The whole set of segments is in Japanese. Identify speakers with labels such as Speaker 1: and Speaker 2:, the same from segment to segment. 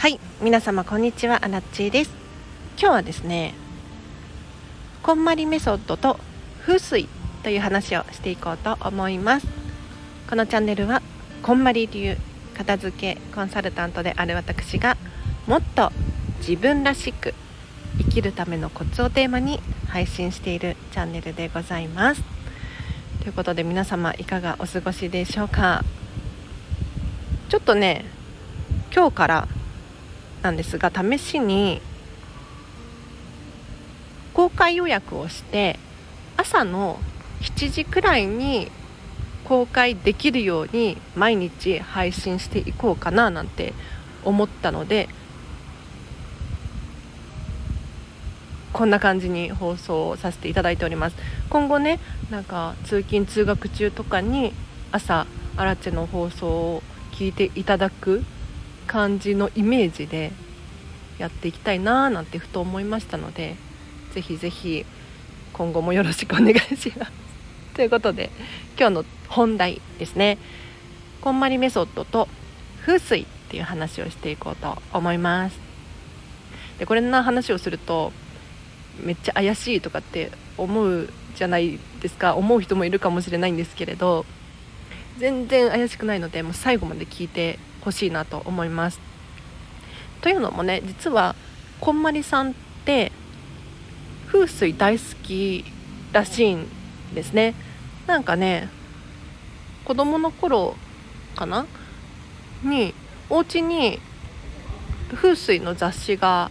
Speaker 1: はい皆様こんにちはアラッチーです。今日はですねこんまりメソッドと風水という話をしていこうと思います。このチャンネルはこんまり流片付けコンサルタントである私がもっと自分らしく生きるためのコツをテーマに配信しているチャンネルでございます。ということで皆様いかがお過ごしでしょうか。ちょっとね今日からなんですが試しに公開予約をして朝の7時くらいに公開できるように毎日配信していこうかななんて思ったのでこんな感じに放送させていただいております。今後ねなんか通勤通学中とかに朝アラチェの放送を聞いていただく感じのイメージでやっていきたいなーなんてふと思いましたのでぜひぜひ今後もよろしくお願いします。ということで今日の本題ですね。こんまりメソッドと風水っていう話をしていこうと思います。でこれの話をするとめっちゃ怪しいとかって思うじゃないですか。思う人もいるかもしれないんですけれど全然怪しくないのでもう最後まで聞いてほしいなと思います。というのもね実はこんまりさんって風水大好きらしいんですね。なんかね子供の頃かな？にお家に風水の雑誌が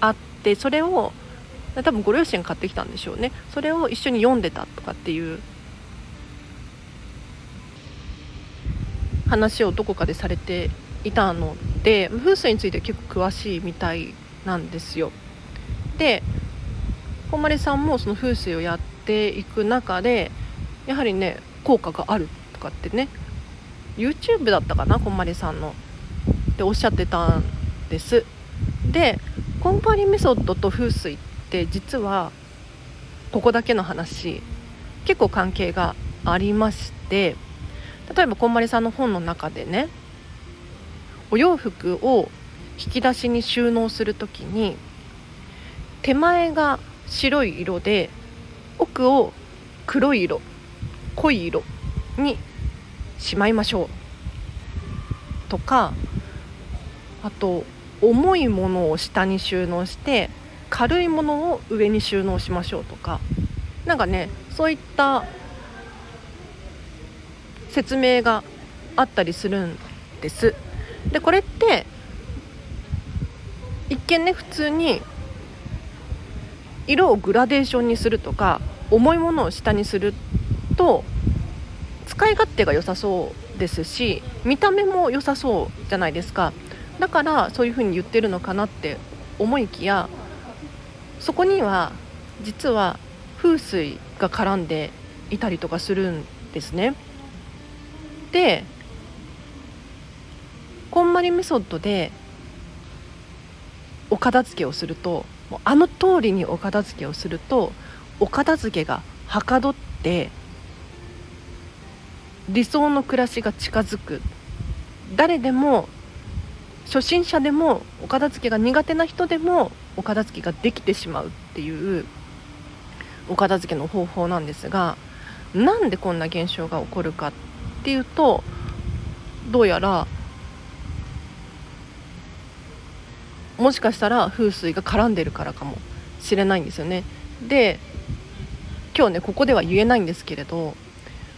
Speaker 1: あってそれを多分ご両親買ってきたんでしょうねそれを一緒に読んでたとかっていう話をどこかでされていたので風水について結構詳しいみたいなんですよ。でこんまりさんもその風水をやっていく中でやはりね効果があるとかってね YouTube だったかなこんまりさんのっておっしゃってたんですでこんまりメソッドと風水って実はここだけの話結構関係がありまして例えばこんまりさんの本の中でねお洋服を引き出しに収納する時に手前が白い色で奥を黒い色濃い色にしまいましょう。とかあと重いものを下に収納して軽いものを上に収納しましょうとか。何かねそういった説明があったりするんですでこれって一見ね普通に色をグラデーションにするとか重いものを下にすると使い勝手が良さそうですし見た目も良さそうじゃないですかだからそういうふうに言ってるのかなって思いきやそこには実は風水が絡んでいたりとかするんですね。でこんまりメソッドでお片付けをするともうあの通りにお片付けをするとお片付けがはかどって理想の暮らしが近づく。誰でも初心者でもお片付けが苦手な人でもお片付けができてしまうっていうお片付けの方法なんですがなんでこんな現象が起こるかっっていうとどうやらもしかしたら風水が絡んでるからかもしれないんですよね。で今日ねここでは言えないんですけれど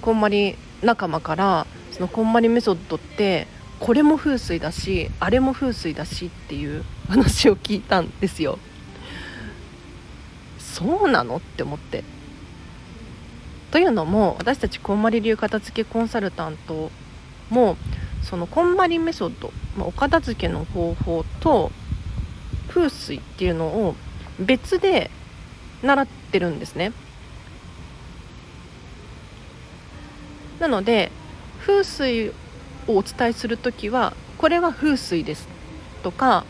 Speaker 1: こんまり仲間からそのこんまりメソッドってこれも風水だしあれも風水だしっていう 話を聞いたんですよ。そうなの？って思って。というのも私たちこんまり流片付けコンサルタントもそのこんまりメソッド、まあ、お片付けの方法と風水っていうのを別で習ってるんですね。なので風水をお伝えする時はこれは風水ですとか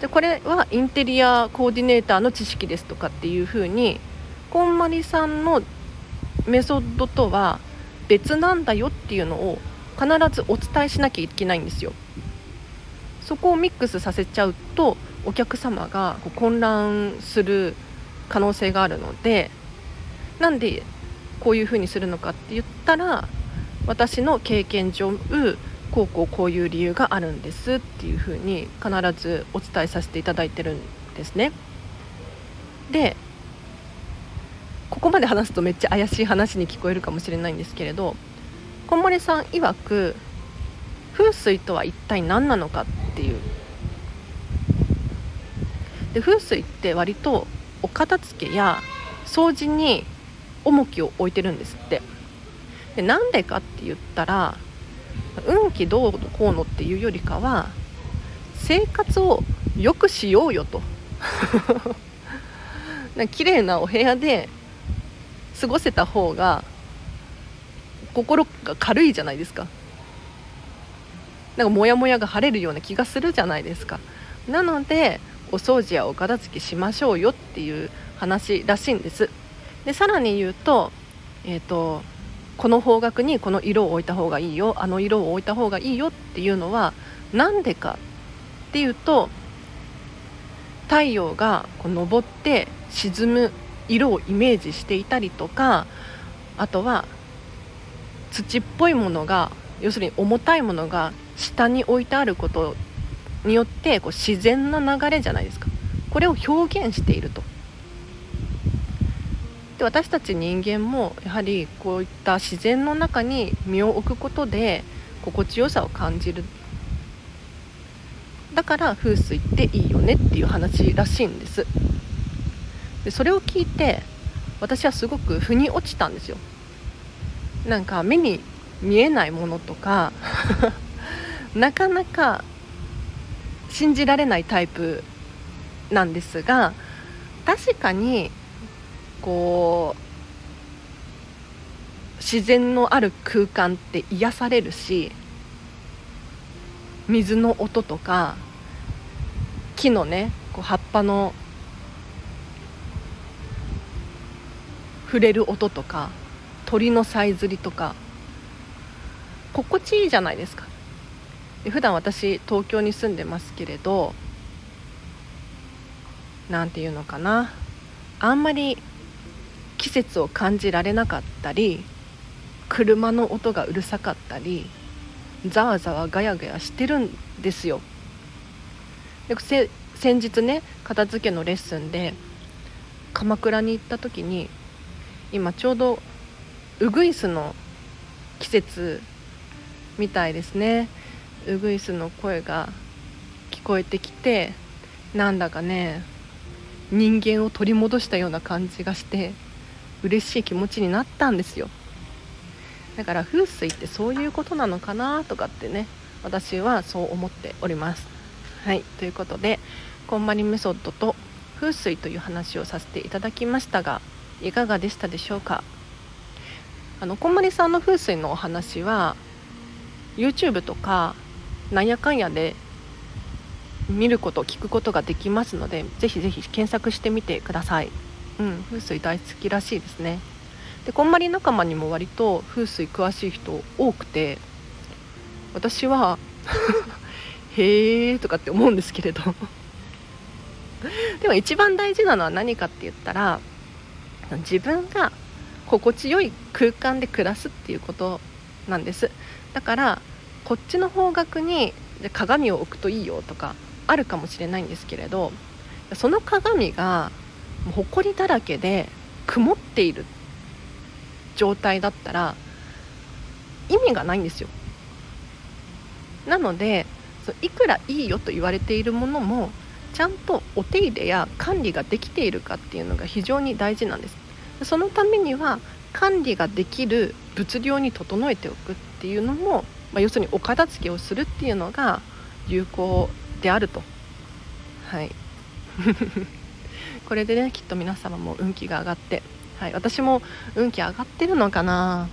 Speaker 1: でこれはインテリアコーディネーターの知識ですとかっていうふうにこんまりさんのメソッドとは別なんだよっていうのを必ずお伝えしなきゃいけないんですよそこをミックスさせちゃうとお客様が混乱する可能性があるのでなんでこういうふうにするのかって言ったら私の経験上こうこうこういう理由があるんですっていうふうに必ずお伝えさせていただいてるんですね。でここまで話すとめっちゃ怪しい話に聞こえるかもしれないんですけれどこんまりさん曰く風水とは一体何なのかっていう。で風水って割とお片付けや掃除に重きを置いてるんですって。でなんでかって言ったら運気どうのこうのっていうよりかは生活を良くしようよと。な綺麗なお部屋で過ごせた方が心が軽いじゃないですか。なんかモヤモヤが晴れるような気がするじゃないですか。なのでお掃除やお片付けしましょうよっていう話らしいんです。でさらに言うと,、えーと、この方角にこの色を置いた方がいいよあの色を置いた方がいいよっていうのは何でかっていうと太陽がこう昇って沈む色をイメージしていたりとかあとは土っぽいものが要するに重たいものが下に置いてあることによってこう自然な流れじゃないですか。これを表現していると。で私たち人間もやはりこういった自然の中に身を置くことで心地よさを感じる。だから風水っていいよねっていう話らしいんです。でそれを聞いて私はすごく腑に落ちたんですよ。なんか目に見えないものとか なかなか信じられないタイプなんですが確かにこう自然のある空間って癒されるし水の音とか木のねこう葉っぱの触れる音とか鳥のさえずりとか心地いいじゃないですか。で普段私東京に住んでますけれど何て言うのかな。あんまり季節を感じられなかったり車の音がうるさかったりざわざわガヤガヤしてるんですよ。で先日ね片付けのレッスンで鎌倉に行った時に今ちょうどウグイスの季節みたいですね。ウグイスの声が聞こえてきてなんだかね人間を取り戻したような感じがして嬉しい気持ちになったんですよ。だから風水ってそういうことなのかなとかってね私はそう思っております。はいということでこんまりメソッドと風水という話をさせていただきましたがいかがでしたでしょうか？あのこんまりさんの風水のお話は YouTube とかなんやかんやで見ること聞くことができますのでぜひぜひ検索してみてください、うん、風水大好きらしいですね。でこんまり仲間にも割と風水詳しい人多くて私は へえとかって思うんですけれど。でも一番大事なのは何かって言ったら自分が心地よい空間で暮らすっていうことなんです。だからこっちの方角に鏡を置くといいよとかあるかもしれないんですけれどその鏡がほこりだらけで曇っている状態だったら意味がないんですよ。なのでいくらいいよと言われているものもちゃんとお手入れや管理ができているかっていうのが非常に大事なんです。そのためには管理ができる物量に整えておくっていうのも、まあ、要するにお片付けをするっていうのが有効であると。はい。これでねきっと皆様も運気が上がって、はい、私も運気上がってるのかな。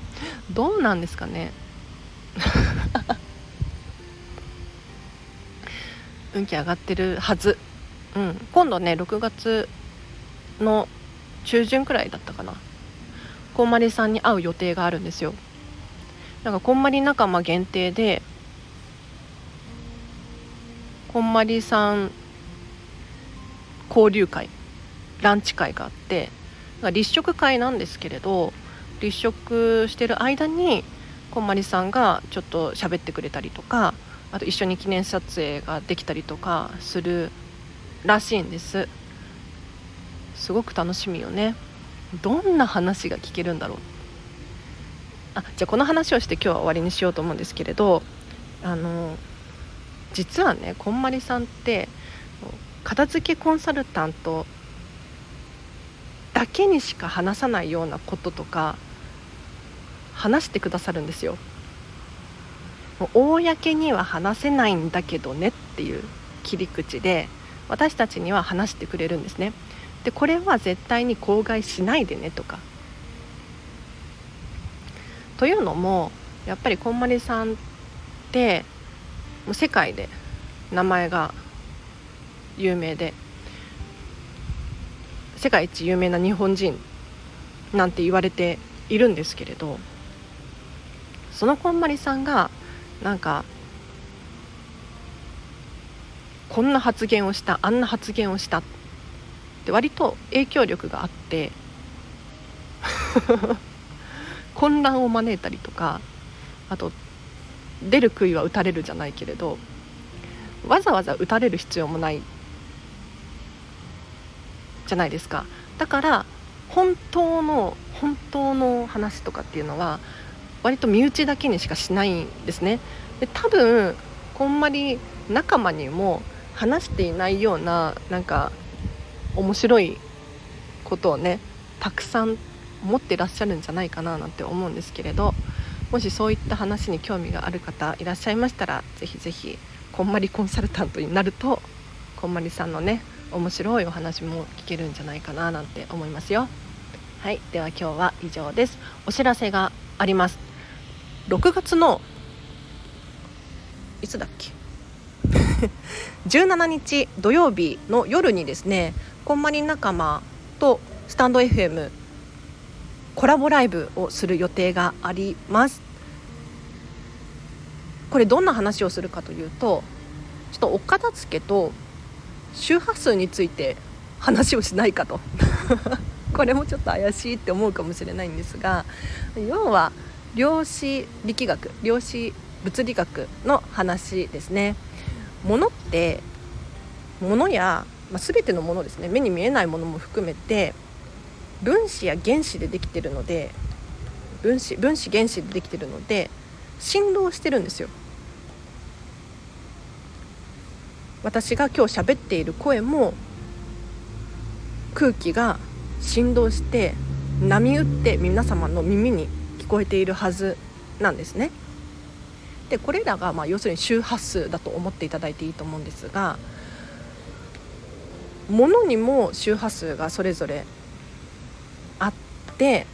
Speaker 1: どうなんですかね。運気上がってるはず、うん、今度ね6月の中旬くらいだったかな。こんまりさんに会う予定があるんですよ。なんかこんまり仲間限定でこんまりさん交流会ランチ会があって立食会なんですけれど立食してる間にこんまりさんがちょっと喋ってくれたりとかあと一緒に記念撮影ができたりとかするらしいんです。すごく楽しみよね。どんな話が聞けるんだろう。あじゃあこの話をして今日は終わりにしようと思うんですけれどあの実はねこんまりさんって片付けコンサルタントだけにしか話さないようなこととか話してくださるんですよ。もう公には話せないんだけどねっていう切り口で私たちには話してくれるんですね。でこれは絶対に口外しないでねとか。というのもやっぱりこんまりさんってもう世界で名前が有名で世界一有名な日本人なんて言われているんですけれどそのこんまりさんがなんかこんな発言をしたあんな発言をした。って割と影響力があって 混乱を招いたりとかあと出る杭は打たれるじゃないけれどわざわざ打たれる必要もないじゃないですか。だから本当の本当の話とかっていうのは割と身内だけにしかしないんですね。で多分こんまり仲間にも話していないようななんか面白いことをねたくさん持ってらっしゃるんじゃないかななんて思うんですけれどもしそういった話に興味がある方いらっしゃいましたらぜひぜひこんまりコンサルタントになるとこんまりさんのね面白いお話も聞けるんじゃないかななんて思いますよ。はいでは今日は以上です。お知らせがあります。6月のいつだっけ？17日土曜日の夜にですねこんまり仲間とスタンド FM コラボライブをする予定があります。これどんな話をするかというとちょっとお片付けと周波数について話をしないかと。これもちょっと怪しいって思うかもしれないんですが要は量子力学量子物理学の話ですね。物って物や、まあ、全てのものですね目に見えないものも含めて分子や原子でできてるので分子分子原子でできてるので振動してるんですよ私が今日喋っている声も空気が振動して波打って皆様の耳に聞こえているはずなんですね。でこれらがまあ要するに周波数だと思っていただいていいと思うんですが物にも周波数がそれぞれあって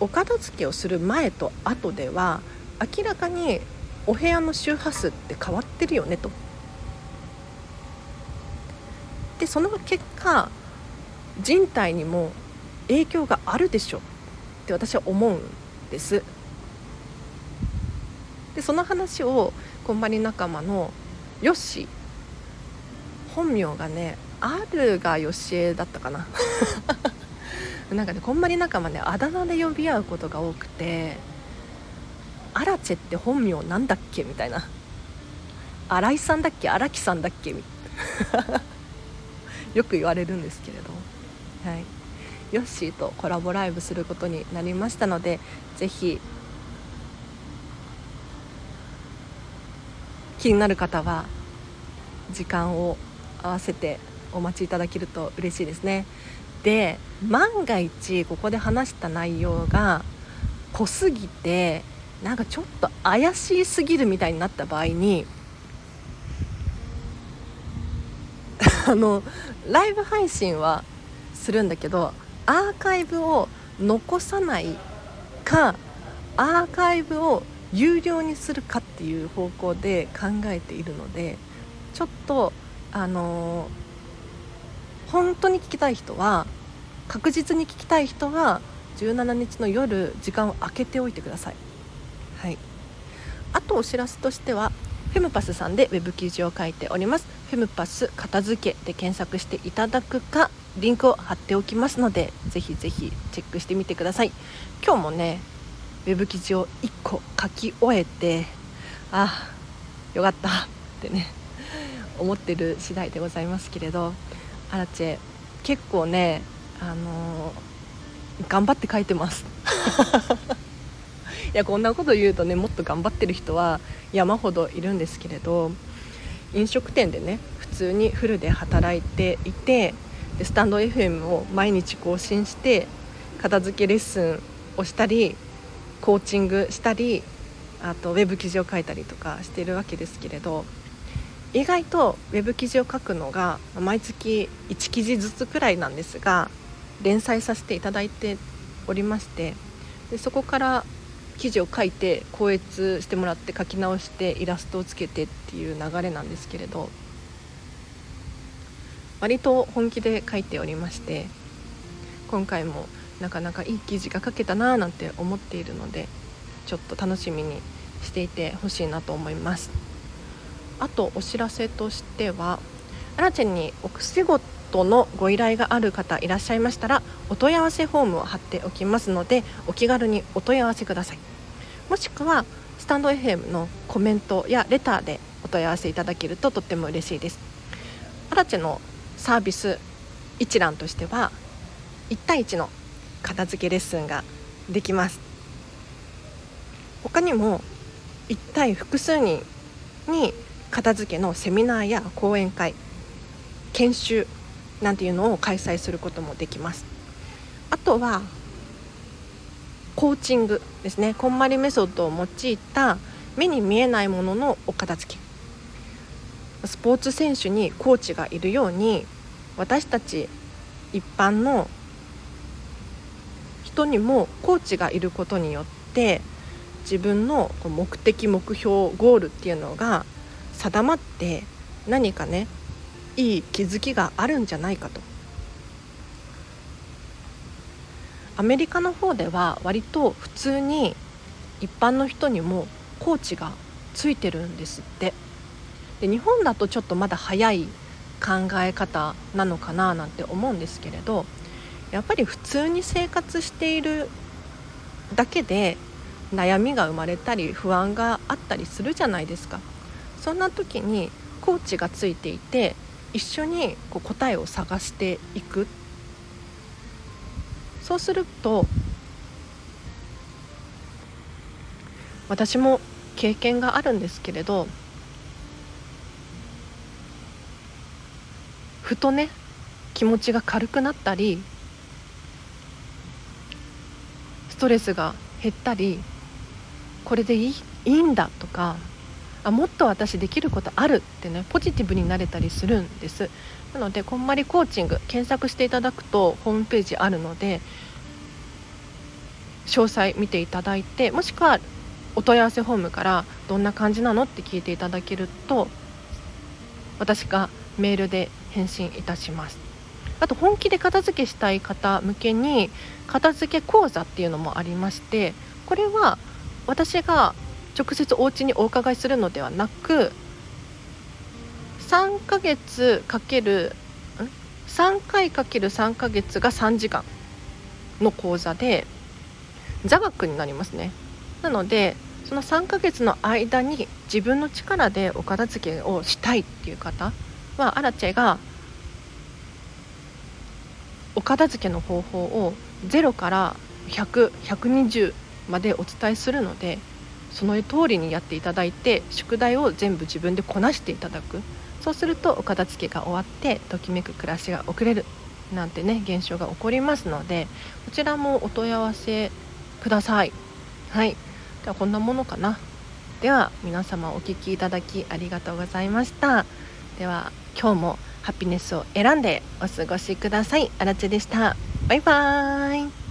Speaker 1: お片付けをする前と後では明らかにお部屋の周波数って変わってるよねと。でその結果人体にも影響があるでしょって私は思うんですでその話をこんまり仲間のよし本名がねあるがよしえだったかな。なんかねこんまり仲間ねあだ名で呼び合うことが多くてアラチェって本名なんだっけみたいな。新井さんだっけ？荒木さんだっけみたいな。よく言われるんですけれど、はい、ヨッシーとコラボライブすることになりましたのでぜひ気になる方は時間を合わせてお待ちいただけると嬉しいですね。で万が一ここで話した内容が濃すぎてなんかちょっと怪しすぎるみたいになった場合に あのライブ配信はするんだけどアーカイブを残さないかアーカイブを有料にするかっていう方向で考えているのでちょっとあのー、本当に聞きたい人は確実に聞きたい人は17日の夜時間を空けておいてください。はい、あとお知らせとしてはフェムパスさんでウェブ記事を書いております。フェムパス片付けで検索していただくかリンクを貼っておきますのでぜひぜひチェックしてみてください。今日もねウェブ記事を1個書き終えてあよかったってね思ってる次第でございますけれどアラチェ結構ねあのー、頑張って書いてます。いやこんなこと言うとねもっと頑張ってる人は山ほどいるんですけれど飲食店でね普通にフルで働いていてでスタンド FM を毎日更新して片付けレッスンをしたりコーチングしたりあとウェブ記事を書いたりとかしているわけですけれど意外とウェブ記事を書くのが毎月1記事ずつくらいなんですが連載させていただいておりましてでそこから記事を書いて校閲してもらって書き直してイラストをつけてっていう流れなんですけれど割と本気で書いておりまして今回もなかなかいい記事が書けたなーなんて思っているのでちょっと楽しみにしていてほしいなと思います。あとお知らせとしてはアラチェンにお仕事のご依頼がある方いらっしゃいましたらお問い合わせフォームを貼っておきますのでお気軽にお問い合わせください。もしくはスタンド FM のコメントやレターでお問い合わせいただけるととっても嬉しいです。アラチェのサービス一覧としては1対1の片付けレッスンができます。他にも1対複数人に片付けのセミナーや講演会研修なんていうのを開催することもできます。あとはコーチングですね。こんまりメソッドを用いた目に見えないもののお片付け。スポーツ選手にコーチがいるように私たち一般の人にもコーチがいることによって自分の目的目標ゴールっていうのが定まって何かねいい気づきがあるんじゃないかと。アメリカの方では割と普通に一般の人にもコーチがついてるんですって。で日本だとちょっとまだ早い考え方なのかななんて思うんですけれどやっぱり普通に生活しているだけで悩みが生まれたり不安があったりするじゃないですか。そんな時にコーチがついていて一緒にこう答えを探していく。そうすると私も経験があるんですけれどふとね気持ちが軽くなったりストレスが減ったりこれでいいいいんだとかあもっと私できることあるってねポジティブになれたりするんです。なのでこんまりコーチング検索していただくとホームページあるので詳細見ていただいてもしくはお問い合わせフォームからどんな感じなのって聞いていただけると私がメールで返信いたします。あと本気で片付けしたい方向けに片付け講座っていうのもありましてこれは私が直接お家にお伺いするのではなく3ヶ月かけるん？3回かける3ヶ月が3時間の講座で座学になりますね。なのでその3ヶ月の間に自分の力でお片付けをしたいっていう方はアラチェがお片付けの方法を0から100120までお伝えするのでその通りにやっていただいて宿題を全部自分でこなしていただく。そうするとお片付けが終わってときめく暮らしが送れるなんてね現象が起こりますのでこちらもお問い合わせください。はい。ではこんなものかな。では皆様お聴きいただきありがとうございました。では今日もハピネスを選んでお過ごしください。あらちでした。バイバーイ。